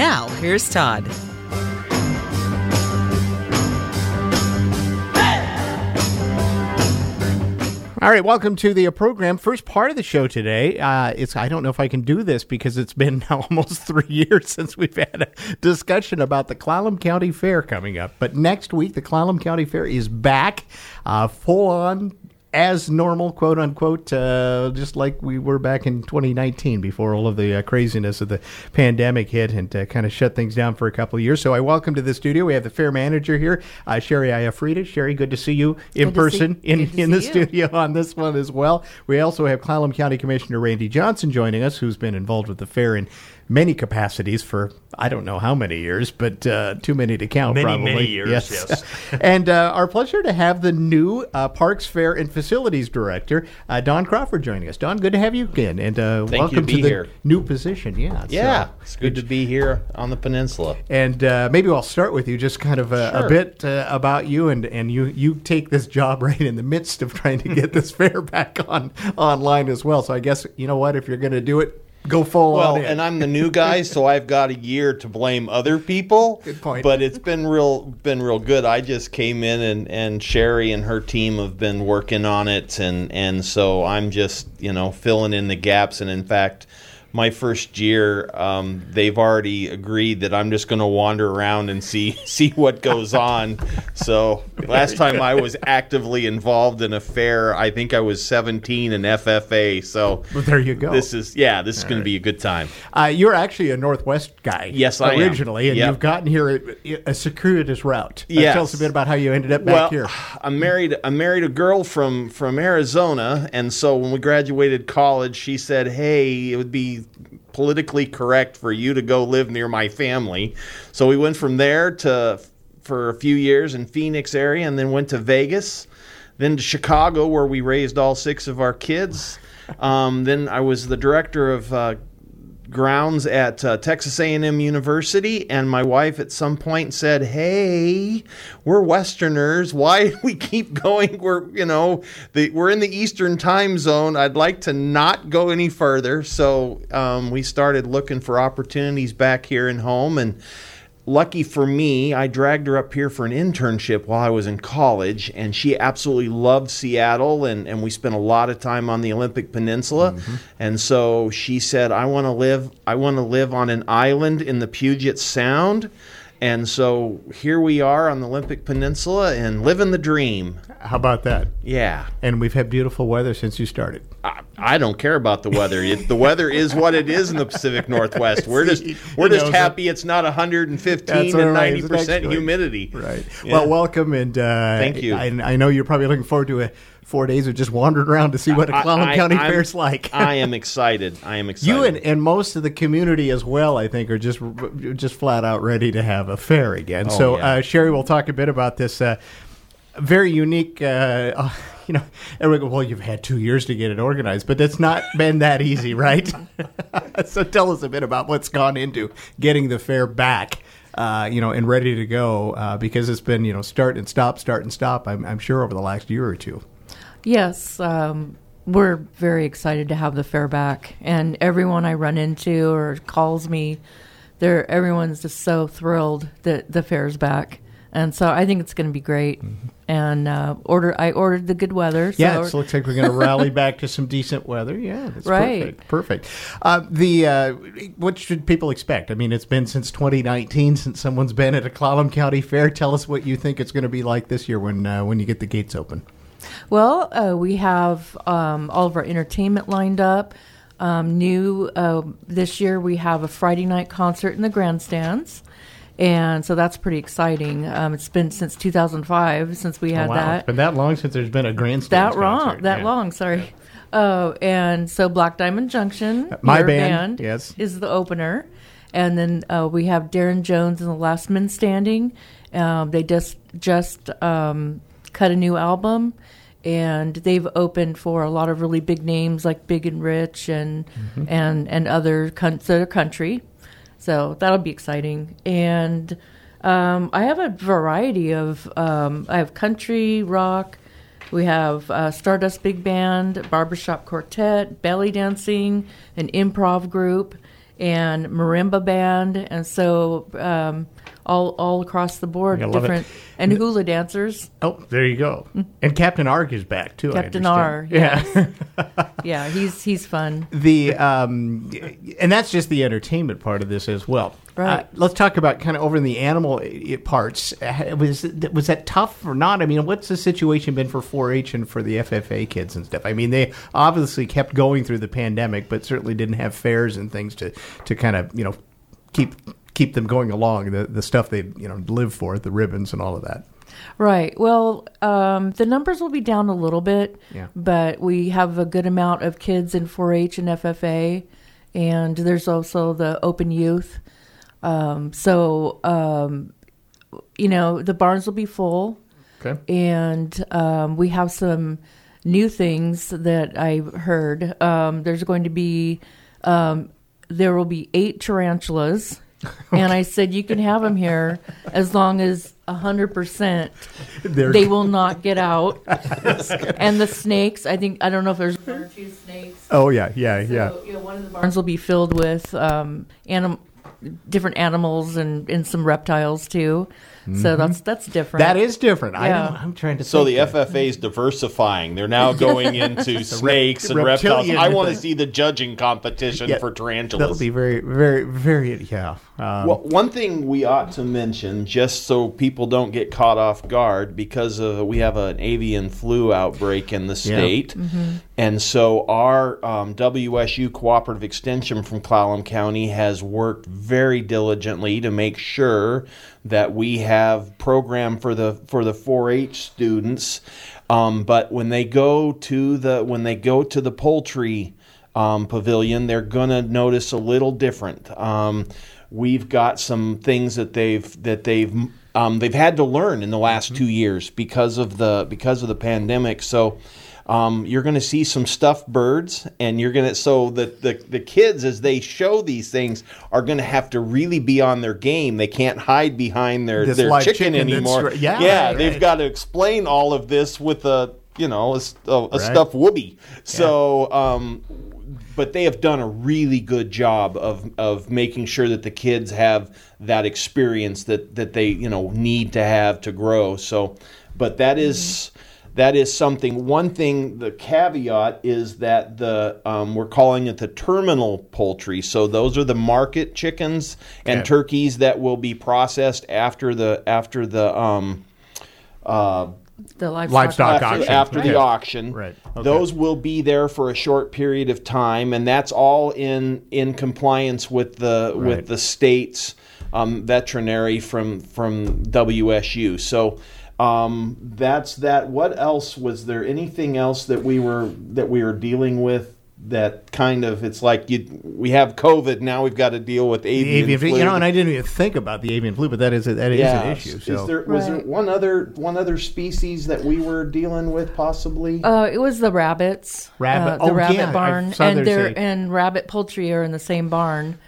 Now, here's Todd. All right, welcome to the program. First part of the show today. Uh, it's I don't know if I can do this because it's been almost three years since we've had a discussion about the Clallam County Fair coming up. But next week, the Clallam County Fair is back, uh, full on as normal, quote unquote, uh, just like we were back in 2019 before all of the uh, craziness of the pandemic hit and uh, kind of shut things down for a couple of years. So I welcome to the studio. We have the fair manager here, uh, Shari Ioffrida. Shari, good to see you in Good person see- in, in the you. studio on this one as well. We also have Clallam County Commissioner Randy Johnson joining us, who's been involved with the fair in many capacities for I don't know how many years, but uh, too many to count. Many, probably. many years, yes. and uh, our pleasure to have the new uh, Parks Fair and Facilities Director, uh, Don Crawford, joining us. Don, good to have you again, and uh, Thank you welcome to be the here. new position. Yeah, Yeah, so- it's good to be here on the peninsula. and uh, maybe I'll start with you, just kind of a, a bit uh, about you, and, and you you take this job right in the midst of trying to get this fair back on online as well. So I guess you know what, if you're going to do it, go full Well, and I'm the new guy, so I've got a year to blame other people. Good point. But it's been real, been real good. I just came in, and and Shari and her team have been working on it, and and so I'm just you know filling in the gaps. And in fact, my first year, um, they've already agreed that I'm just going to wander around and see see what goes on. So last time I was actively involved in a fair, I think I was 17 in FFA. So Well, there you go. this is yeah, this is going to be a good time. Uh, you're actually a Northwest guy. Yes, I am. originally, and Yep. you've gotten here a, a circuitous route. Uh, Yes. tell us a bit about how you ended up back well, here. I married I married a girl from from Arizona, and so when we graduated college, she said, "Hey, it would be politically correct for you to go live near my family." So we went from there to for a few years in Phoenix area, and then went to Vegas, then to Chicago, where we raised all six of our kids. Um, then I was the director of uh, grounds at uh, Texas A&M University, and my wife at some point said, "Hey, we're Westerners. Why do we keep going? We're you know the, we're in the Eastern Time Zone. I'd like to not go any further." So um, we started looking for opportunities back here in home, and lucky for me, I dragged her up here for an internship while I was in college, and she absolutely loved Seattle, and, and we spent a lot of time on the Olympic Peninsula. Mm-hmm. And so she said, "I want to live. I want to live on an island in the Puget Sound." And so here we are on the Olympic Peninsula and living the dream. How about that? Yeah. And we've had beautiful weather since you started. I, I don't care about the weather. It, the weather is what it is in the Pacific Northwest. We're just we're just happy it's not 115 That's and 90 percent humidity. Right. Yeah. Well, welcome, and uh, Thank you. I, I know you're probably looking forward to a four days of just wandering around to see what a I- Clallam I- County I'm- Fair's like. I am excited. I am excited. you and, and most of the community as well, I think, are just just flat out ready to have a fair again. Oh, so, yeah. uh, Shari, we'll talk a bit about this uh, very unique. Uh, uh, you know, everyone go, well, you've had two years to get it organized, but it's not been that easy, right? so, tell us a bit about what's gone into getting the fair back. Uh, you know, and ready to go uh, because it's been you know start and stop, start and stop. I'm, I'm sure over the last year or two. Yes, um, we're very excited to have the fair back, and everyone I run into or calls me, they're everyone's just so thrilled that the fair's back, and so I think it's going to be great. And uh, order, I ordered the good weather. So Yeah, it looks like we're going to rally back to some decent weather. Yeah, that's Right. perfect. Perfect. Uh, the uh, what should people expect? I mean, it's been since 2019 since someone's been at a Clallam County Fair. Tell us what you think it's going to be like this year when uh, when you get the gates open. Well, uh, we have um, all of our entertainment lined up. Um, new uh, this year, we have a Friday night concert in the grandstands, and so that's pretty exciting. Um, it's been since 2005 since we had Oh, wow, that. it's been that long since there's been a grandstand. that wrong, that long. Sorry. Oh, and so Black Diamond Junction, My your band, yes. is the opener, and then uh, we have Darren Jones and the Last Men Standing. Um, they just just um, cut a new album, and they've opened for a lot of really big names like Big and Rich and Mm-hmm. and and other coun- other country. So that'll be exciting. And um, I have a variety of um, I have country rock. We have uh, Stardust Big Band, Barbershop Quartet, belly dancing, an improv group, and marimba band, and so um, all all across the board, love it. different and hula dancers. Oh, there you go. And Captain Arg is back too. Captain. R, Yeah. Yeah, he's he's fun. the um, and that's just the entertainment part of this as well. Right. Uh, let's talk about kind of over in the animal parts. Uh, Was was that tough or not? I mean, what's the situation been for 4-H and for the FFA kids and stuff? I mean, they obviously kept going through the pandemic, but certainly didn't have fairs and things to to kind of you know keep keep them going along. The the stuff they you know live for, the ribbons and all of that. Right. Well, um, the numbers will be down a little bit, Yeah. but we have a good amount of kids in 4-H and FFA, and there's also the open youth. Um, so, um, you know, the barns will be full, Okay. and um, we have some new things that I've heard. Um, there's going to be um, there will be eight tarantulas, and I said you can have them here as long as hundred percent They're- they will not get out. and the snakes, I think I don't know if there's one or two snakes. Oh yeah, yeah, yeah. You know, one of the barns will be filled with um, anim- different animals and, and some reptiles too. So that's that's different. That is different. I Yeah. don't, I'm trying to. So the think. FFA is diversifying. They're now going into snakes and reptiles. I want to see the judging competition Yeah, for That'll tarantulas. be very, very, very. Yeah. Um, Well, one thing we ought to mention, just so people don't get caught off guard, because of, we have an avian flu outbreak in the state, and so our um, WSU Cooperative Extension from Clallam County has worked very diligently to make sure that we have program for the for the 4-H students. Um, but when they go to the when they go to the poultry um, pavilion, they're gonna notice a little different. Um, we've got some things that they've that they've um, they've had to learn in the last two years because of the because of the pandemic. So. Um, you're going to see some stuffed birds, and you're going to so the, the the kids as they show these things are going to have to really be on their game. They can't hide behind their This their chicken, chicken anymore. yeah, yeah, right, they've right. got to explain all of this with a you know a Right. stuffed whoopee. So, um, but they have done a really good job of of making sure that the kids have that experience that that they you know need to have to grow. So, but that is- that is something. One thing, the caveat is that the um, we're calling it the terminal poultry. So those are the market chickens and Okay. turkeys that will be processed after the after the um, uh, the livestock, Livestock after, auction. after Okay. the auction. Right. Okay. Those will be there for a short period of time, and that's all in in compliance with the Right. with the state's um, veterinary from from WSU. So. Um, that's that. What else was there? Anything else that we were that we were dealing with? That kind of it's like you we have COVID now. We've got to deal with the avian, avian flu. flu. You know, and I didn't even think about the avian flu, but that is a, that is an issue. So Is there was there one other one other species that we were dealing with possibly? Uh, it was the rabbits. Rabbit- uh, the oh, rabbit yeah, barn, and they're say- and rabbit poultry are in the same barn,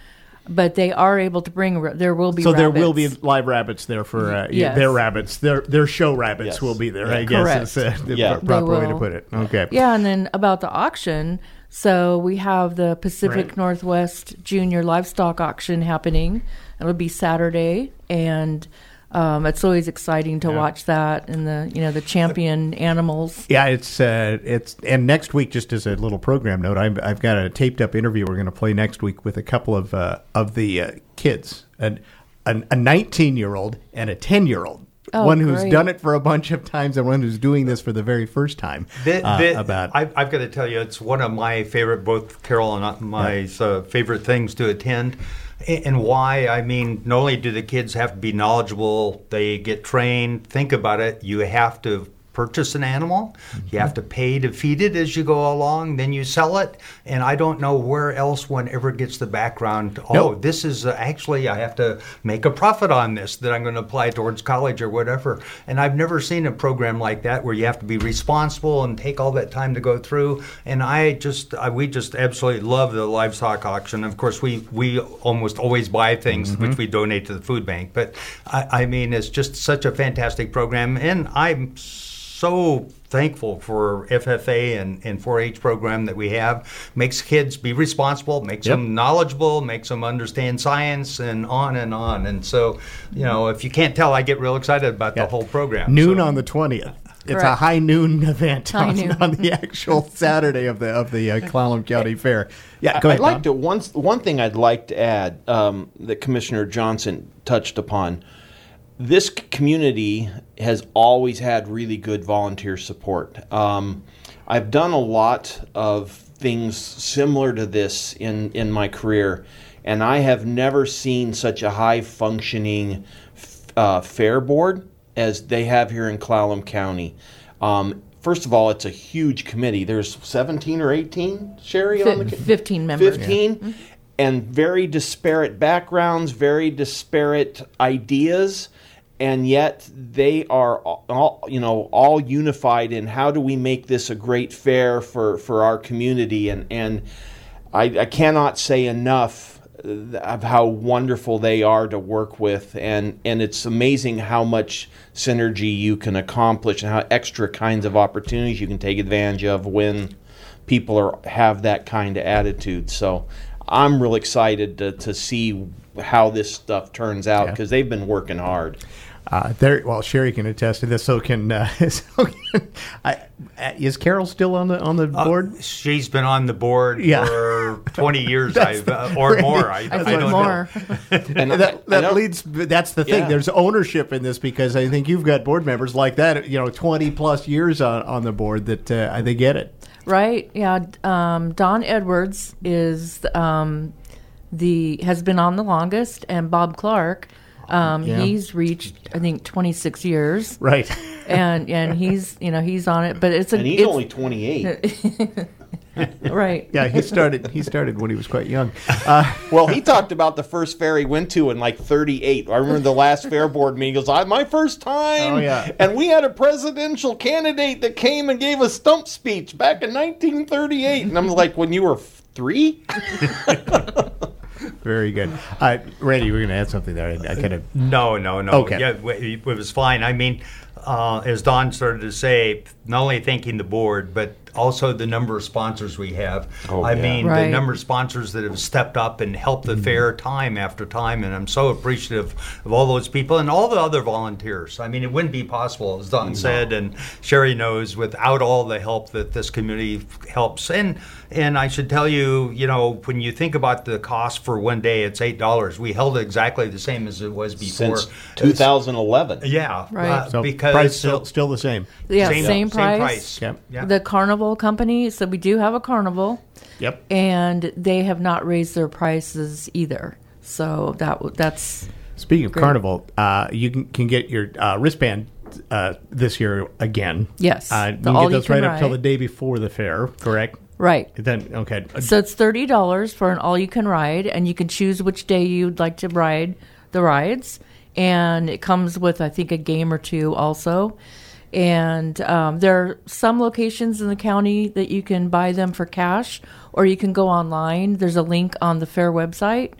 but they are able to bring. There will be so there will be live rabbits there for uh, Yes. their rabbits. Their their show rabbits Yes. will be there. Yeah. I guess Correct. is uh, the Yeah. pro- proper They way to put it. Okay. Yeah, and then about the auction. So we have the Pacific Right. Northwest Junior Livestock Auction happening. It'll be Saturday, and um, it's always exciting to Yeah. watch that and the you know the champion animals. Yeah, it's uh, it's and next week, just as a little program note, I've, I've got a taped up interview we're going to play next week with a couple of uh, of the uh, kids, an, an, a 19 year old and a 10 year old. Oh, one who's great. done it for a bunch of times and one who's doing this for the very first time. The, uh, about I've, I've got to tell you, it's one of my favorite, both Carol and my uh, favorite things to attend. And why? I mean, not only do the kids have to be knowledgeable, they get trained. Think about it. You have to purchase an animal. You have to pay to feed it as you go along. Then you sell it. And I don't know where else one ever gets the background. Oh, Nope. this is uh, actually I have to make a profit on this that I'm going to apply towards college or whatever. And I've never seen a program like that where you have to be responsible and take all that time to go through. And I just I, we just absolutely love the livestock auction. Of course, we we almost always buy things which we donate to the food bank. But I, I mean, it's just such a fantastic program, and I'm so thankful for FFA and, and 4-H program that we have. Makes kids be responsible, makes Yep. them knowledgeable, makes them understand science, and on and on. And so, you know, if you can't tell, I get real excited about Yeah. the whole program. Noon So- on the twentieth. It's a high noon event High on, noon. on the actual Saturday of the of the uh, Clallam County Fair. Yeah, go I'd ahead. like Don. to one one thing I'd like to add um, that Commissioner Johnson touched upon. This community has always had really good volunteer support. Um, I've done a lot of things similar to this in in my career, and I have never seen such a high functioning uh, fair board as they have here in Clallam County. Um, first of all, it's a huge committee. There's 17 or 18, Shari, on the 15 members. 15 and very disparate backgrounds, very disparate ideas, and yet they are all you know all unified in how do we make this a great fair for for our community? And and I, I cannot say enough uh, of how wonderful they are to work with. And and it's amazing how much synergy you can accomplish and how extra kinds of opportunities you can take advantage of when people are have that kind of attitude. So i'm real excited to, to see how this stuff turns out Yeah. because they've been working hard Uh, there, well, Shari can attest to this. So can, uh, so can I, uh, is Carol still on the on the Uh, board? She's been on the board Yeah. for 20 years, I've, the- uh, or Randy, more. I, I I don't more. know. and I- that I that leads. That's the thing. Yeah. There's ownership in this because I think you've got board members like that. You know, 20 plus years on on the board that uh, they get it. Right? Yeah. Um, Don Edwards is um, the has been on the longest, and Bob Clark. Um, Yeah. He's reached, I think, 26 years, Right. and and he's you know he's on it, but it's a and he's it's, only 28 right. yeah, he started. He started when he was quite young. Uh, Well, he talked about the first fair he went to in like 38. I remember the last fair board meeting. He goes, I, my first time. Oh, yeah. And we had a presidential candidate that came and gave a stump speech back in 1938. And I'm like, when you were three? Very good. Uh, Randy, you were going to add something there. I, I kind of. No, no, no. Okay. Yeah, it was fine. I mean, uh, as Don started to say, not only thanking the board, but also the number of sponsors we have. Oh, I yeah. mean, the number of sponsors that have stepped up and helped the fair time after time, and I'm so appreciative of all those people and all the other volunteers. I mean, it wouldn't be possible, as Don said, and Shari knows, without all the help that this community helps. And and I should tell you, you know, when you think about the cost for one day, it's eight dollars. We held it exactly the same as it was before. Since 2011. Yeah, Right. uh, So because price still still the same. Yeah, same, price. same, price. Yep. Yeah. The carnival company, so we do have a carnival, Yep. and they have not raised their prices either. So that w- that's Speaking of Great. Carnival, uh, you can, can get your uh, wristband uh, this year again. Yes, Uh, you can all get those right up till the day before the fair, correct? right. Then okay. So it's thirty dollars for an all you can ride, and you can choose which day you'd like to ride the rides. And it comes with, I think, a game or two also. And um, there are some locations in the county that you can buy them for cash, or you can go online. There's a link on the fair website,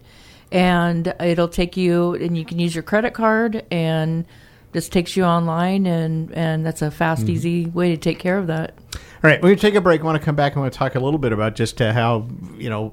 and it'll take you, and you can use your credit card, and just takes you online, and and that's a fast, easy way to take care of that. All right, we're going to take a break. I want to come back and want to talk a little bit about just uh, how, you know,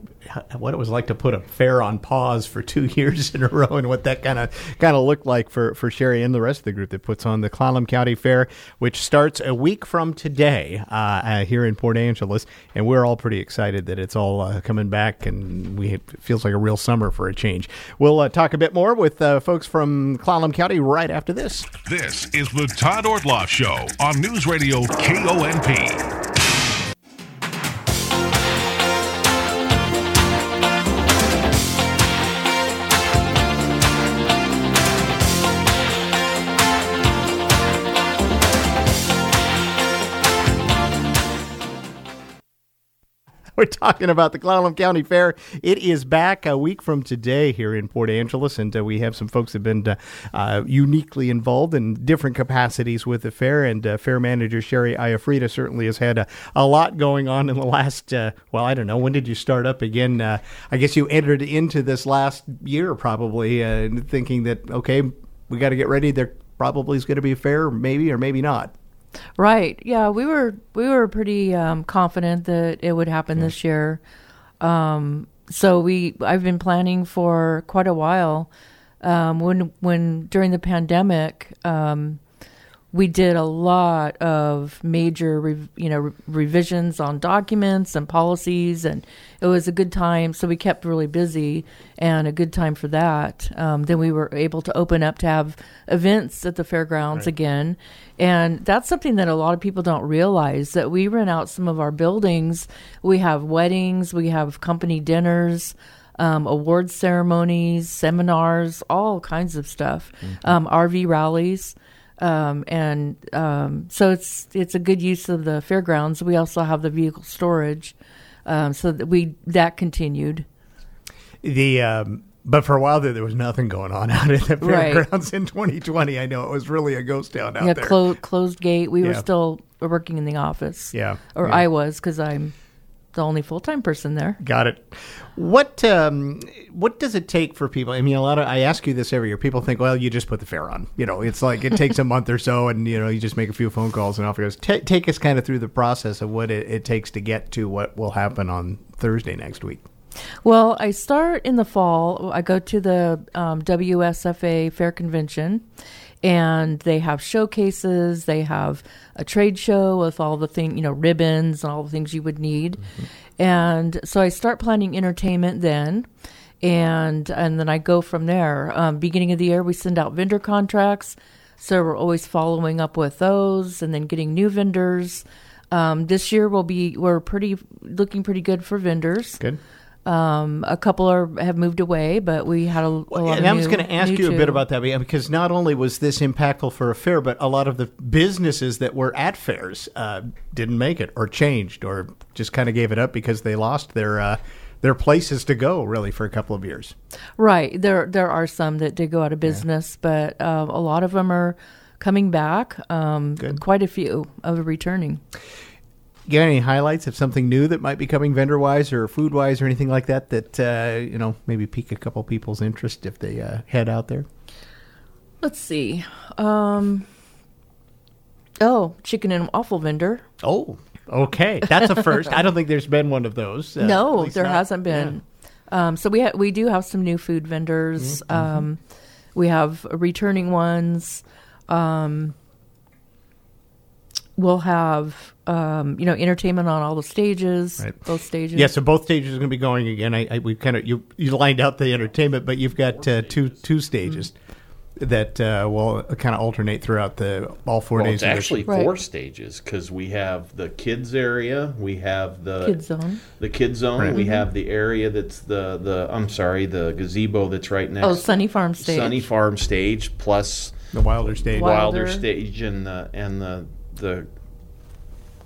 what it was like to put a fair on pause for two years in a row and what that kind of kind of looked like for, for Shari and the rest of the group that puts on the Clallam County Fair, which starts a week from today uh, uh, here in Port Angeles. And we're all pretty excited that it's all uh, coming back and we it feels like a real summer for a change. We'll uh, talk a bit more with uh, folks from Clallam County right after this. This is the Todd Ortloff Show on News Radio KONP. We're talking about the Clallam County Fair. It is back a week from today here in Port Angeles, and uh, we have some folks that have been uh, uh, uniquely involved in different capacities with the fair. And uh, fair manager Shari Ioffrida certainly has had a, a lot going on in the last, uh, well, I don't know, when did you start up again? Uh, I guess you entered into this last year probably thinking that, okay, we got to get ready. There probably is going to be a fair, maybe or maybe not. Right. Yeah, we were we were pretty um, confident that it would happen this year. Um, so we I've been planning for quite a while. Um, when when during the pandemic, um, we did a lot of major rev- you know re- revisions on documents and policies, and it was a good time. So we kept really busy and a good time for that. Um, then we were able to open up to have events at the fairgrounds again, and that's something that a lot of people don't realize that we rent out some of our buildings. We have weddings, we have company dinners. Um, award ceremonies, seminars, all kinds of stuff, um, RV rallies, um, and um, so it's it's a good use of the fairgrounds. We also have the vehicle storage, um, so that we that continued. The um, but for a while there, there was nothing going on out at the Right. fairgrounds in 2020. I know it was really a ghost town out yeah, there. clo- closed gate. We were still working in the office. Yeah, or yeah. I was because I'm the only full time person there. Got it. What um, what does it take for people? I mean, a lot of I ask you this every year. People think, well, you just put the fair on. You know, it's like it takes a month or so, and you know, you just make a few phone calls and off it goes. Ta take us kind of through the process of what it, it takes to get to what will happen on Thursday next week. Well, I start in the fall. I go to the um, WSFA Fair Convention, and they have showcases. They have a trade show with all the thing, you know, ribbons and all the things you would need. And so I start planning entertainment then, and and then I go from there. Um, beginning of the year, we send out vendor contracts, so we're always following up with those, and then getting new vendors. Um, this year will be we're pretty looking pretty good for vendors. Good. Um, a couple are have moved away, but we had a, a lot and of I was going to ask you a bit about that because not only was this impactful for a fair, but a lot of the businesses that were at fairs uh, didn't make it or changed or just kind of gave it up because they lost their uh, their places to go really for a couple of years. right. There there are some that did go out of business, but uh, a lot of them are coming back. Um, Good. quite a few of returning. You got any highlights of something new that might be coming vendor wise or food wise or anything like that that uh, you know maybe pique a couple people's interest if they uh, head out there? Let's see. Um, oh, chicken and waffle vendor. Oh, okay, that's a first. I don't think there's been one of those. uh, no, there not- hasn't been. Um, so we ha- we do have some new food vendors. Mm-hmm. Um, we have returning ones. Um, we'll have um, you know entertainment on all the stages, Right. both stages. Yeah, so both stages are going to be going again. I, I we kind of you you lined out the entertainment, but you've got uh, two two stages that uh, will kind of alternate throughout the all four Well, days. it's of the- actually Right. four stages because we have the kids area, we have the Kids zone. the kids zone, Right. we have the area that's the the I'm sorry, the gazebo that's right next. Oh, Sunny Farm stage. Sunny Farm stage plus the Wilder stage. Wilder, Wilder. stage and the and the the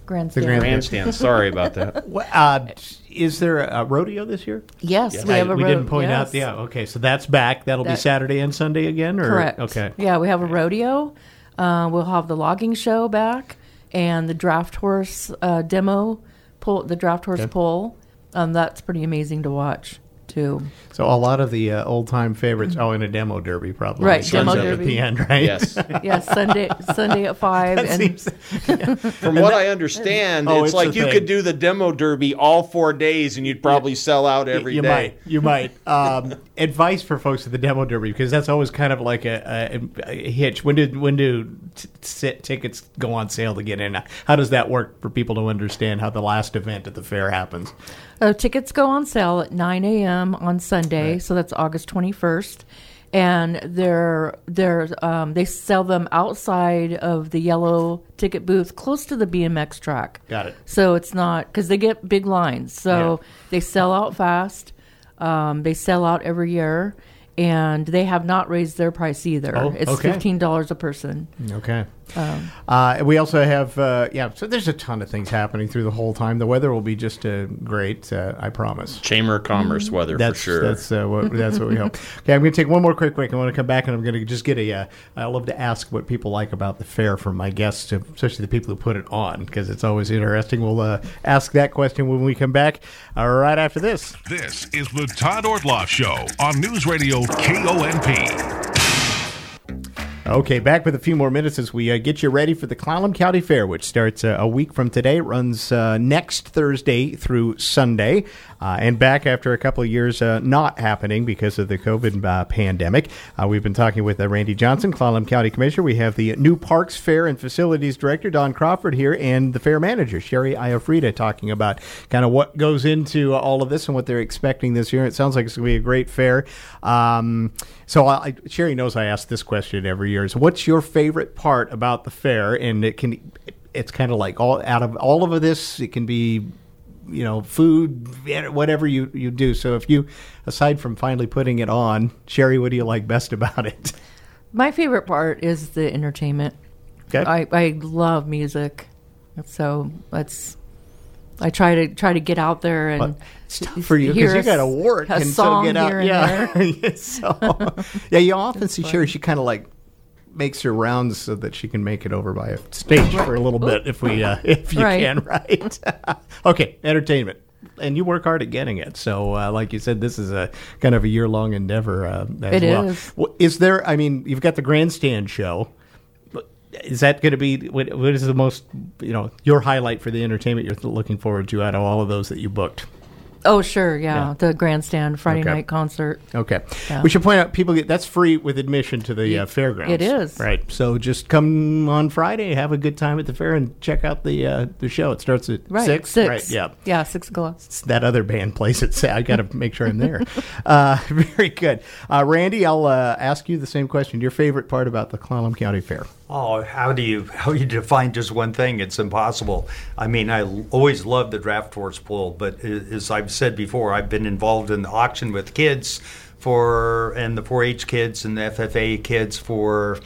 grandstand. The grand- grandstand. sorry about that. Uh, is there a rodeo this year? yes, Yes. we have a rodeo. we didn't point yes. out. Yeah, okay, so that's back. That'll be Saturday and Sunday again, or Correct. Okay, Yeah, we have a rodeo. Uh, we'll have the logging show back and the draft horse uh, demo pull. The draft horse Okay. pull. Um, that's pretty amazing to watch too. so a lot of the uh, old time favorites. Oh, in a demo derby, probably Right, demo up at derby. the end, right? Yes. Yeah, Sunday Sunday at five That and seems- From what I understand, Oh, it's, it's like you thing. could do the demo derby all four days and you'd probably sell out every you day. might you might um, advice for folks at the demo derby because that's always kind of like a, a, a hitch when do when do t- t- tickets go on sale to get in how does that work for people to understand how the last event at the fair happens Uh, tickets go on sale at 9 a.m. on Sunday, so that's August 21st. And they're they're um, they sell them outside of the yellow ticket booth, close to the BMX track. Got it. So it's not because they get big lines, so Yeah. they sell out fast. Um, they sell out every year, and they have not raised their price either. Oh, it's okay. fifteen dollars a person. okay Um, uh, we also have uh, yeah so there's a ton of things happening through the whole time the weather will be just uh, great uh, i promise Chamber of Commerce weather That's for sure. that's uh, what that's what we hope. Okay, I'm going to take one more quick break. I want to come back and I'm going to just get a. Uh, I love to ask what people like about the fair from my guests, especially the people who put it on, because it's always interesting. We'll uh, ask that question when we come back. Uh, right after this. This is the Todd Ortloff Show on News Radio KONP. Okay, back with a few more minutes as we uh, get you ready for the Clallam County Fair, which starts uh, a week from today, runs uh, next Thursday through Sunday, uh, and back after a couple of years uh, not happening because of the COVID uh, pandemic. Uh, we've been talking with uh, Randy Johnson, Clallam County Commissioner. We have the new Parks Fair and Facilities Director, Don Crawford, here, and the Fair Manager, Shari Ioffrida, talking about kind of what goes into all of this and what they're expecting this year. It sounds like it's going to be a great fair. Um, so I, Shari knows I ask this question every year: Is what's your favorite part about the fair? And it can, it's kind of like all out of all of this, it can be, you know, food, whatever you you do. So if you, aside from finally putting it on, Shari, what do you like best about it? My favorite part is the entertainment. Okay. I, I love music, so that's. I try to try to get out there and Well, it's tough for you because you got to work and so get out. here and yeah, there. Yeah, so yeah, you often see Shari. She kind of like makes her rounds so that she can make it over by a stage for a little bit if we uh, if you Right. can, right? okay, entertainment. And you work hard at getting it. So, uh, like you said, this is a kind of a year long endeavor uh, as It well. is. Well, Is there? I mean, you've got the grandstand show. Is that going to be what, what is the most you know your highlight for the entertainment you're looking forward to out of all of those that you booked? Oh, sure, yeah, Yeah. the grandstand Friday Okay. night concert. Okay. Yeah. We should point out people get that's free with admission to the uh, fairgrounds. it is. right. So just come on Friday, have a good time at the fair, and check out the uh, the show. It starts at Right, six. six. Right. Yeah. yeah, six o'clock. It's that other band plays at six. I got to make sure I'm there. uh, very good, uh, Randy. I'll uh, ask you the same question. Your favorite part about the Clallam County Fair? Oh, how do you how do you define just one thing? It's impossible. I mean, I l- always loved the draft horse pull, but as I've said before, I've been involved in the auction with kids for and the 4-H kids and the FFA kids for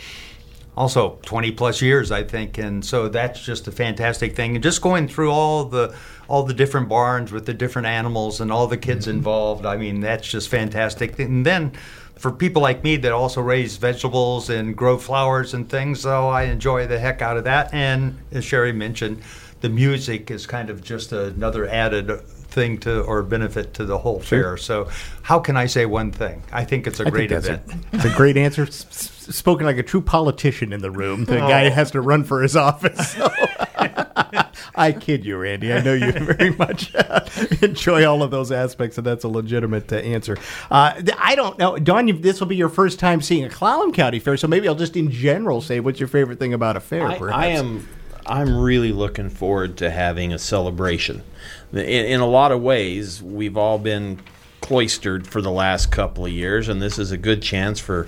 also 20 plus years, I think, and so that's just a fantastic thing. And just going through all the all the different barns with the different animals and all the kids mm-hmm. involved, I mean, that's just fantastic. And then for people like me that also raise vegetables and grow flowers and things, so I enjoy the heck out of that. And as Shari mentioned, the music is kind of just another added thing to or benefit to the whole fair. So, how can I say one thing? I think it's a I great think that's event. A, it's a great answer. S- s- Spoken like a true politician in the room. The oh. guy Oh. has to run for his office. So. I kid you, Randy. I know you very much uh, enjoy all of those aspects, and that's a legitimate uh, answer. Uh, I don't know, Don. This will be your first time seeing a Clallam County fair, so maybe I'll just in general say what's your favorite thing about a fair. I, perhaps. I am I'm really looking forward to having a celebration. In, in a lot of ways, we've all been cloistered for the last couple of years, and this is a good chance for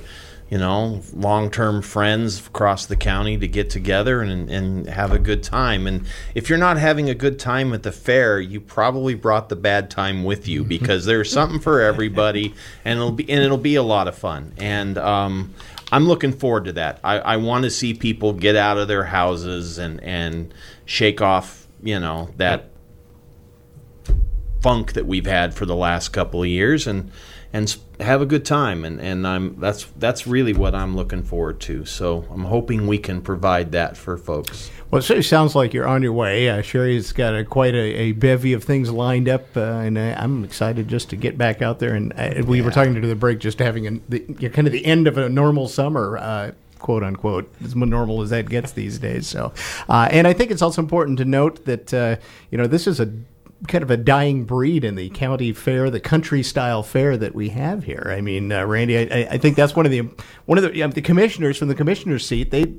you know long-term friends across the county to get together and, and have a good time. And if you're not having a good time at the fair, you probably brought the bad time with you because there's something for everybody, and it'll be and it'll be a lot of fun. And um, I'm looking forward to that. I, I want to see people get out of their houses and, and shake off, you know, that funk that we've had for the last couple of years and and have a good time. And, and I'm that's that's really what I'm looking forward to. So I'm hoping we can provide that for folks. Well, it certainly sounds like you're on your way. Uh, Sherry's got a, quite a, a bevy of things lined up, uh, and uh, I'm excited just to get back out there. And uh, we were talking to the break, just having a, the, kind of the end of a normal summer. Uh, quote unquote as normal as that gets these days so uh, and i think it's also important to note that uh, you know this is a kind of a dying breed in the county fair, the country style fair that we have here. I mean, uh, Randy, I, I think that's one of the one of the, you know, the commissioners from the commissioner's seat. They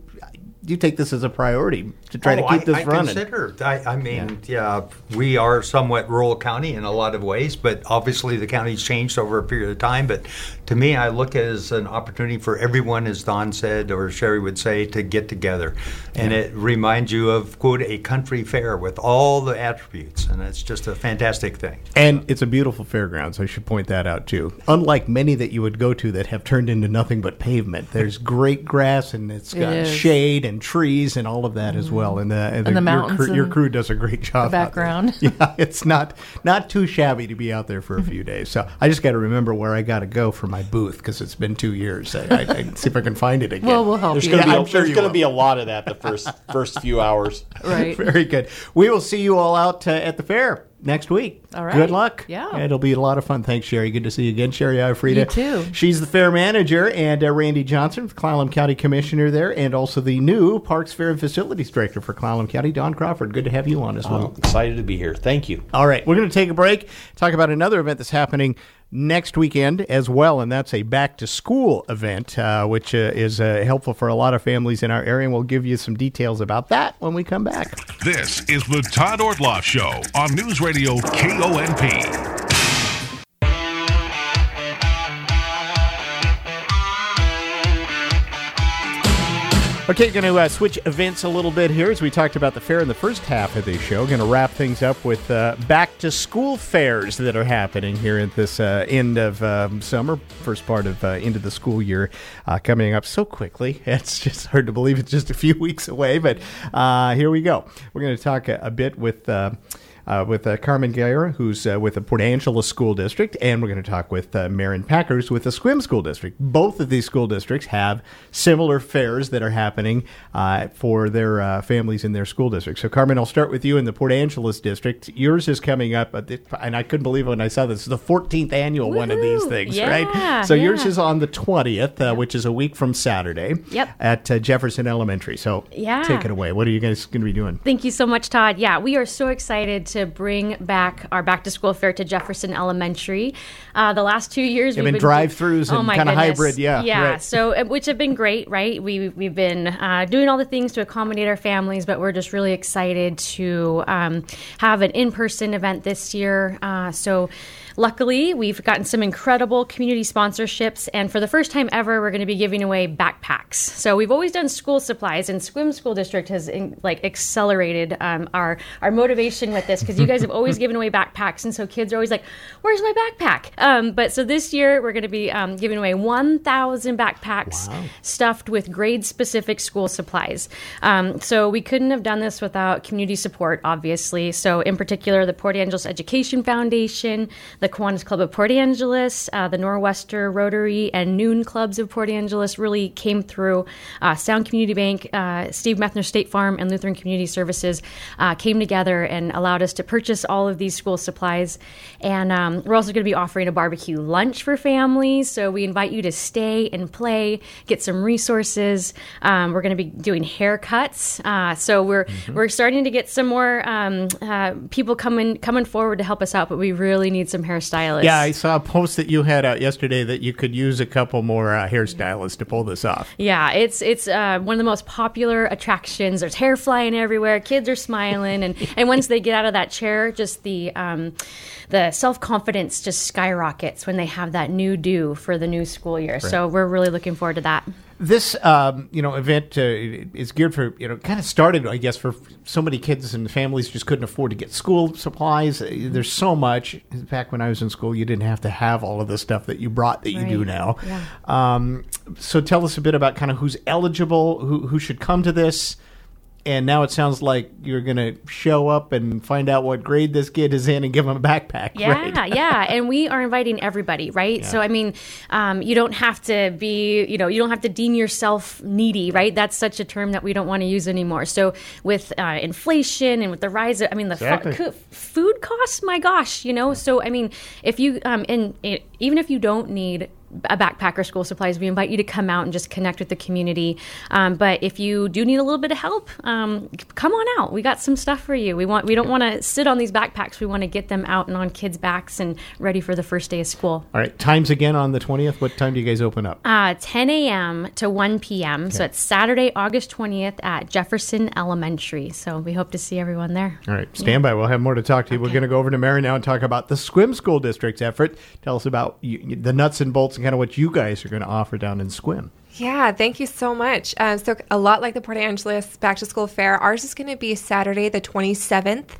you take this as a priority to try to Oh, keep I, this I running. Consider, I, I mean, yeah. we are somewhat rural county in a lot of ways, but obviously the county's changed over a period of time. But to me, I look at it as an opportunity for everyone, as Don said, or Shari would say, to get together. And it reminds you of, quote, a country fair with all the attributes. And it's just a fantastic thing. And it's a beautiful fairgrounds. I should point that out too. Unlike many that you would go to that have turned into nothing but pavement, there's great grass and it's got is. shade and trees and all of that as well. And, uh, and, And the your mountains crew, your and crew does a great job. out there. background. yeah, it's not not too shabby to be out there for a few days. So I just got to remember where I got to go for my booth because it's been two years. I, I, I see if I can find it again. Well, we'll help There's you. going to Yeah, be, I'm a, sure there's going to be a lot of that the first first few hours. right. Very good. We will see you all out uh, at the fair. Next week. All right. Good luck. Yeah. It'll be a lot of fun. Thanks, Shari. Good to see you again, Shari Ioffrida. You too. She's the fair manager, and uh, Randy Johnson, the Clallam County Commissioner there, and also the new Parks, Fair, and Facilities Director for Clallam County, Don Crawford. Good to have you on as well. I'm excited to be here. Thank you. All right, we're going to take a break, talk about another event that's happening next weekend as well, and that's a back to school event, uh, which uh, is uh, helpful for a lot of families in our area. And we'll give you some details about that when we come back. This is the Todd Ortloff Show on News Radio KONP. Okay, going to uh, switch events a little bit here as we talked about the fair in the first half of the show. Going to wrap things up with uh, back to school fairs that are happening here at this uh, end of um, summer, first part of uh, of the school year uh, coming up so quickly. It's just hard to believe it's just a few weeks away, but uh, here we go. We're going to talk a, a bit with. Uh, with uh, Carmen Guerra, who's uh, with the Port Angeles School District, and we're going to talk with uh, Marin Packers with the Sequim School District. Both of these school districts have similar fairs that are happening uh, for their uh, families in their school district. So, Carmen, I'll start with you in the Port Angeles District. Yours is coming up, and I couldn't believe it when I saw this. It's the 14th annual one of these things, Yeah, right? So, yours is on the 20th, uh, which is a week from Saturday Yep. at uh, Jefferson Elementary. So, Yeah. take it away. What are you guys going to be doing? Thank you so much, Todd. Yeah, we are so excited to bring back our back to school fair to Jefferson Elementary. Uh, the last two years we've been drive-throughs and my kinda hybrid, yeah, yeah. right. So uh, which have been great, right? We we've been uh, doing all the things to accommodate our families, but we're just really excited to um, have an in person event this year. Uh, so. Luckily, we've gotten some incredible community sponsorships, and for the first time ever, we're going to be giving away backpacks. So we've always done school supplies, and Sequim School District has in, like accelerated um, our our motivation with this because you guys have always given away backpacks, and so kids are always like, "Where's my backpack?" Um, but so this year, we're going to be um, giving away 1,000 backpacks stuffed with grade specific school supplies. Um, so we couldn't have done this without community support, obviously. So in particular, the Port Angeles Education Foundation, the Kiwanis Club of Port Angeles, uh, the Norwester Rotary, and Noon Clubs of Port Angeles really came through. Uh, Sound Community Bank, uh, Steve Methner State Farm, and Lutheran Community Services uh, came together and allowed us to purchase all of these school supplies. And um, we're also going to be offering a barbecue lunch for families. So we invite you to stay and play, get some resources. Um, we're going to be doing haircuts. Uh, so we're we're starting to get some more um, people coming coming forward to help us out, but we really need some hairstylists. Yeah, I saw a post that you had out yesterday that you could use a couple more uh, hairstylists to pull this off. Yeah, it's it's uh, one of the most popular attractions. There's hair flying everywhere. Kids are smiling, and, and once they get out of that chair, just the um, the self confidence just skyrockets when they have that new do for the new school year. So we're really looking forward to that. This, um, you know, event uh, is geared for, you know, kind of started, I guess, for so many kids and families just couldn't afford to get school supplies. Uh, There's so much. Back when I was in school, you didn't have to have all of the stuff that you brought that you do now. Yeah. Um, so tell us a bit about kind of who's eligible, who, who should come to this. And now it sounds like you're going to show up and find out what grade this kid is in and give him a backpack. Yeah, right? yeah, and we are inviting everybody, right? So I mean, um, you don't have to be, you know, you don't have to deem yourself needy, right? That's such a term that we don't want to use anymore. So with uh, inflation and with the rise, of, I mean, the Exactly. food costs, my gosh, you know. So I mean, if you, um, and it, even if you don't need a backpack or school supplies, we invite you to come out and just connect with the community. Um, but if you do need a little bit of help, um, come on out. We got some stuff for you. We want we don't want to sit on these backpacks. We want to get them out and on kids' backs and ready for the first day of school. All right. Times again on the 20th. What time do you guys open up? Uh, 10 a.m. to 1 p.m. So it's Saturday, August 20th at Jefferson Elementary. So we hope to see everyone there. All right, stand by. We'll have more to talk to you. We're going to go over to Mary now and talk about the Sequim School District's effort. Tell us about you, the nuts and bolts and kind of what you guys are going to offer down in Sequim. Yeah, thank you so much. Um, so, a lot like the Port Angeles Back to School Fair, ours is going to be Saturday, the 27th.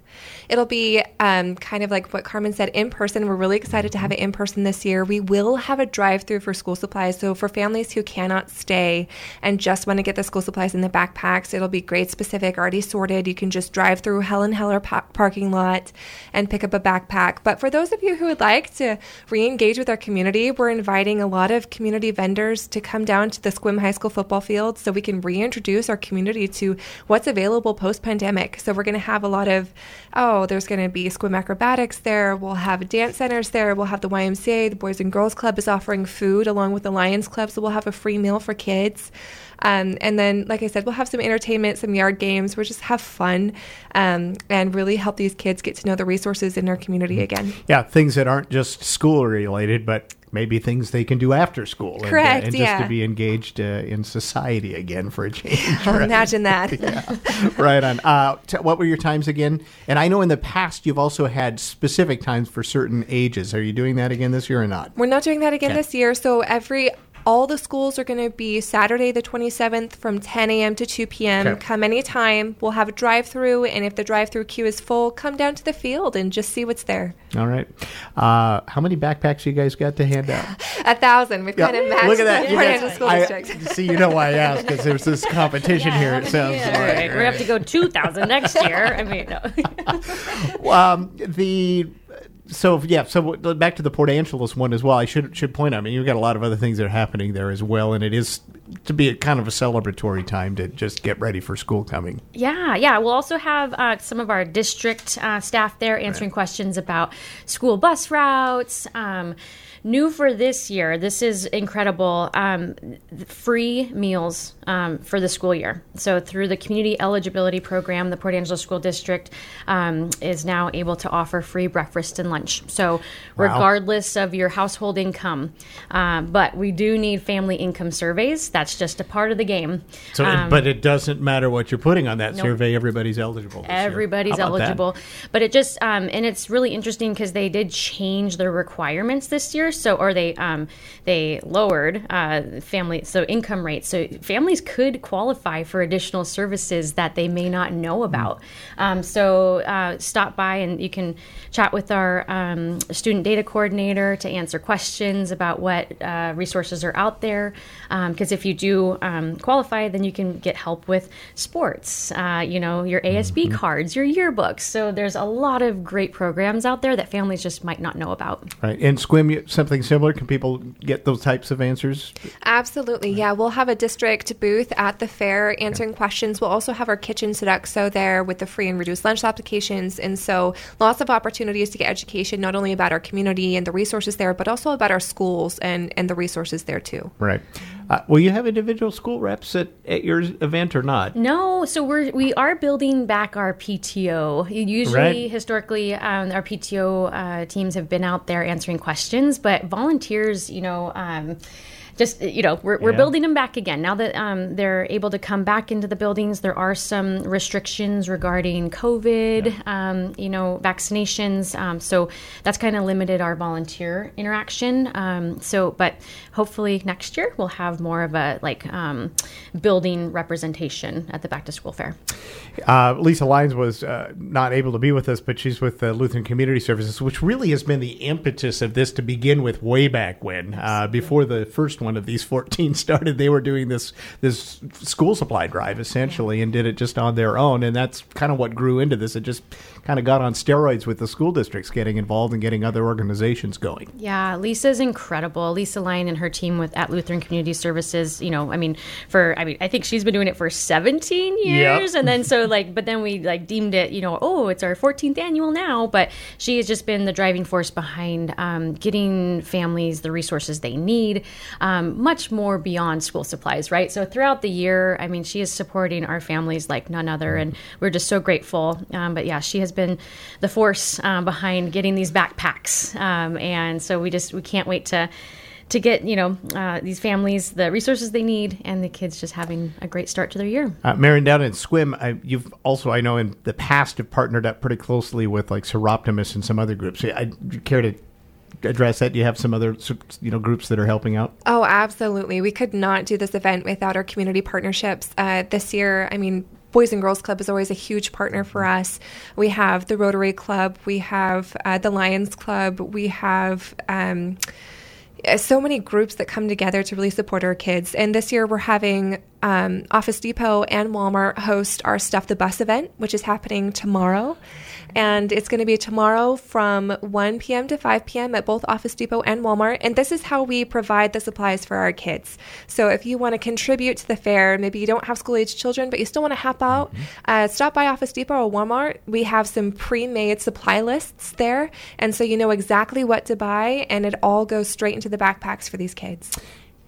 It'll be um, kind of like what Carmen said in person. We're really excited to have it in person this year. We will have a drive through for school supplies. So, for families who cannot stay and just want to get the school supplies in the backpacks, it'll be grade specific, already sorted. You can just drive through Helen Haller pa- parking lot and pick up a backpack. But for those of you who would like to re engage with our community, we're inviting a lot of community vendors to come down to the the Sequim High School football field so we can reintroduce our community to what's available post pandemic. So we're going to have a lot of, oh, there's going to be Sequim acrobatics there. We'll have dance centers there. We'll have the YMCA. The Boys and Girls Club is offering food along with the Lions Club. So we'll have a free meal for kids. Um, and then, like I said, we'll have some entertainment, some yard games. We'll just have fun um, and really help these kids get to know the resources in our community again. Yeah, things that aren't just school related, but maybe things they can do after school. and, uh, Correct, And, just yeah. to be engaged uh, in society again for a change. Oh, right? Imagine that. yeah. right on. Uh, t- what were your times again? And I know in the past you've also had specific times for certain ages. Are you doing that again this year or not? We're not doing that again Okay. this year. So every all the schools are going to be Saturday the 27th from 10 a.m. to 2 p.m. Okay. Come anytime. We'll have a drive-through, and if the drive-through queue is full, come down to the field and just see what's there. All right. Uh, how many backpacks you guys got to hand out? A thousand. We've kind of matched Look at that. the You Port guys- Angeles School I- District. see, you know why I asked because there's this competition here. It sounds Yeah, like. right. We're gonna have to go 2,000 next year. I mean, no. um, the so yeah, so back to the Port Angeles one as well. I should should point out. I mean, you've got a lot of other things that are happening there as well, and it is to be a kind of a celebratory time to just get ready for school coming. Yeah, yeah. We'll also have uh, some of our district uh, staff there answering questions about school bus routes. Um, new for this year, this is incredible. Um, free meals um, for the school year. So through the community eligibility program, the Port Angeles School District um, is now able to offer free breakfast and lunch. So regardless of your household income, um, but we do need family income surveys. That's just a part of the game. So, Um, but it doesn't matter what you're putting on that Nope. survey. Everybody's eligible. Everybody's about that? eligible, but it just um, and it's really interesting because they did change their requirements this year. So or they um, they lowered uh, family so income rates. So families could qualify for additional services that they may not know about. Um, so uh, stop by and you can chat with our um, student data coordinator to answer questions about what uh, resources are out there. Because if you do um, qualify, then you can get help with sports. Uh, you know your ASB cards, your yearbooks. So there's a lot of great programs out there that families just might not know about. Right. And Sequim, you- something similar. Can people get those types of answers? Absolutely. Yeah, we'll have a district booth at the fair answering questions. We'll also have our kitchen Sodexo there with the free and reduced lunch applications. And so lots of opportunities to get education, not only about our community and the resources there, but also about our schools and, and the resources there too. Right. Uh, will you have individual school reps at, at your event or not? No, so we're we are building back our PTO. Usually, Right. historically, um, our PTO uh, teams have been out there answering questions, but volunteers, you know. Um, just you know, we're, we're Yeah. building them back again now that um, they're able to come back into the buildings. There are some restrictions regarding COVID, um, you know, vaccinations. Um, so that's kind of limited our volunteer interaction. Um, so, but hopefully next year we'll have more of a like um, building representation at the back to school fair. Uh, Lisa Lyons was uh, not able to be with us, but she's with the Lutheran Community Services, which really has been the impetus of this to begin with way back when. Uh, before the first one of these 14 started, they were doing this this school supply drive essentially and did it just on their own. And that's kind of what grew into this. It just kind of got on steroids with the school districts getting involved and getting other organizations going. Yeah, Lisa's incredible. Lisa Lyon and her team with at Lutheran Community Services. You know, I mean, for I mean, I think she's been doing it for 17 years, and then so like, but then we like deemed it. You know, oh, it's our 14th annual now. But she has just been the driving force behind um, getting families the resources they need, um, much more beyond school supplies, right? So throughout the year, I mean, she is supporting our families like none other, and we're just so grateful. Um, but yeah, she has been the force um, behind getting these backpacks, um, and so we just we can't wait to to get you know uh, these families the resources they need, and the kids just having a great start to their year. Uh, Marion, down in Sequim, I, you've also, I know, in the past have partnered up pretty closely with like Soroptimist and some other groups. I you care to address that? Do you have some other you know groups that are helping out? Oh, absolutely. We could not do this event without our community partnerships. Uh, this year, I mean, Boys and Girls Club is always a huge partner for us. We have the Rotary Club, we have uh, the Lions Club, we have. Um, uh, so many groups that come together to really support our kids. And this year we're having um, Office Depot and Walmart host our Stuff the Bus event, which is happening tomorrow. And it's going to be tomorrow from 1 p.m. to 5 p.m. at both Office Depot and Walmart. And this is how we provide the supplies for our kids. So if you want to contribute to the fair, maybe you don't have school age children, but you still want to help out, uh, stop by Office Depot or Walmart. We have some pre made supply lists there. And so you know exactly what to buy, and it all goes straight into the backpacks for these kids.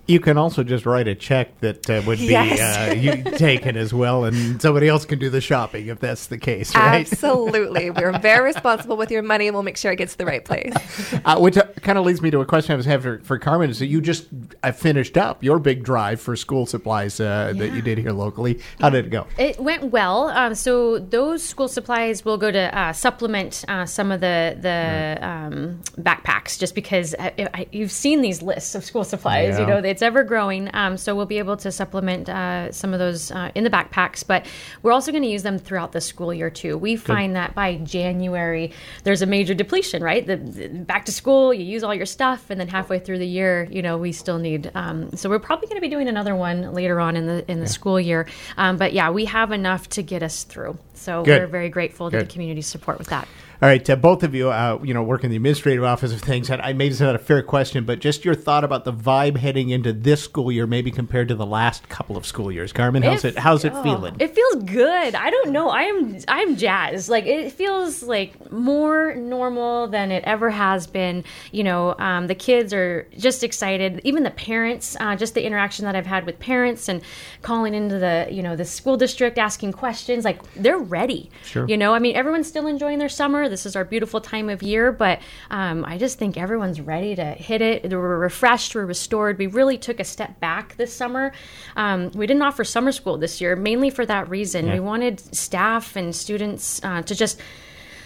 You can also just write a check that uh, would be Yes. uh, you taken as well, and somebody else can do the shopping if that's the case, right? Absolutely. We're very responsible with your money and we'll make sure it gets to the right place. Uh, which uh, kind of leads me to a question I was having for, for Carmen: is that you just uh, finished up your big drive for school supplies uh, that you did here locally? How did it go? It went well. Um, so those school supplies will go to uh, supplement uh, some of the the um, backpacks, just because I, I, you've seen these lists of school supplies. You Yeah. know, it's ever growing. Um, so we'll be able to supplement uh, some of those uh, in the backpacks, but we're also going to use them throughout the school year too. We find that by January there's a major depletion. Right, the, the- back to school, you use all your stuff, and then halfway through the year, you know, we still need. Um, so we're probably going to be doing another one later on in the in the school year. Um, but yeah, we have enough to get us through. So Good. we're very grateful to the community's support with that. All right, uh, both of you, uh, you know, work in the administrative office of things. And I maybe it's not a fair question, but just your thought about the vibe heading into this school year, maybe compared to the last couple of school years. Carmen, how's it? How's it oh, feeling? It feels good. I don't know. I am I'm jazzed. Like it feels like more normal than it ever has been. You know, um, the kids are just excited. Even the parents, uh, just the interaction that I've had with parents and calling into the you know the school district asking questions. Like they're ready. Sure. You know, I mean, everyone's still enjoying their summer. This is our beautiful time of year, but um, I just think everyone's ready to hit it. We're refreshed, we're restored. We really took a step back this summer. Um, we didn't offer summer school this year, mainly for that reason. We wanted staff and students uh, to just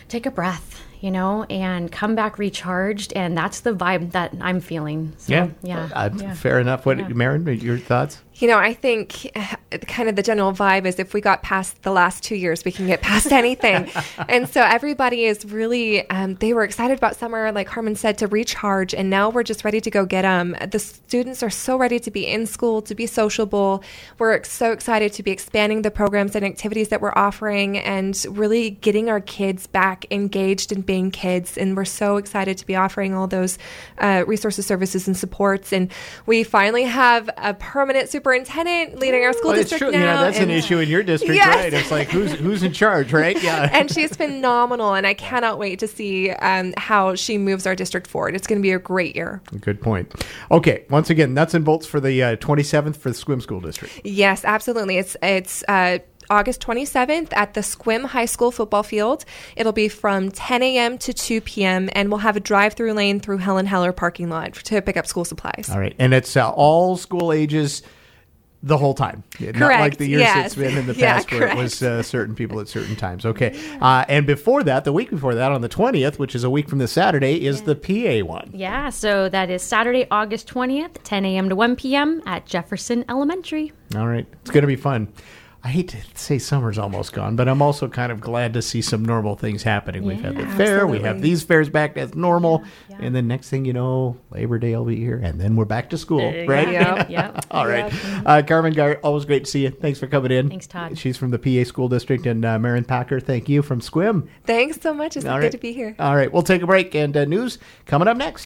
take a breath. You know, and come back recharged, and that's the vibe that I'm feeling. So, yeah, yeah, Uh, yeah. Fair enough. What, Yeah. Marin, your thoughts? You know, I think uh, kind of the general vibe is if we got past the last two years, we can get past anything. and so everybody is really, um, they were excited about summer, like Carmen said, to recharge. And now we're just ready to go get them. The students are so ready to be in school, to be sociable. We're so excited to be expanding the programs and activities that we're offering and really getting our kids back engaged in being kids. And we're so excited to be offering all those uh, resources, services, and supports. And we finally have a permanent superintendent leading our school Well, district now. Know, that's an issue in your district, Yes. right? It's like who's who's in charge, right? Yeah. and she's phenomenal, and I cannot wait to see um, how she moves our district forward. It's going to be a great year. Good point. Okay, once again, nuts and bolts for the uh, 27th for the Sequim School District. Yes, absolutely. It's it's uh, August 27th at the Sequim High School football field. It'll be from 10 a.m. to 2 p.m. and we'll have a drive-through lane through Helen Haller parking lot to pick up school supplies. All right, and it's uh, all school ages the whole time. Not like the years yes. it's been in the Yeah, past where it was uh, certain people at certain times. Okay, uh, and before that, the week before that, on the 20th, which is a week from this Saturday, is the PA one. Yeah, so that is Saturday, August 20th, 10 a.m. to 1 p.m. at Jefferson Elementary. All right, it's going to be fun. I hate to say summer's almost gone, but I'm also kind of glad to see some normal things happening. We've had the Yeah, fair, we have these fairs back as normal, and then next thing you know, Labor Day will be here, and then we're back to school, right? Yeah. Yep. All right. Uh, Carmen Gar, always great to see you. Thanks for coming in. Thanks, Todd. She's from the PA School District, and uh, Marin Packer, thank you from Sequim. Thanks so much. It's All good right. to be here. All right. We'll take a break, and uh, news coming up next.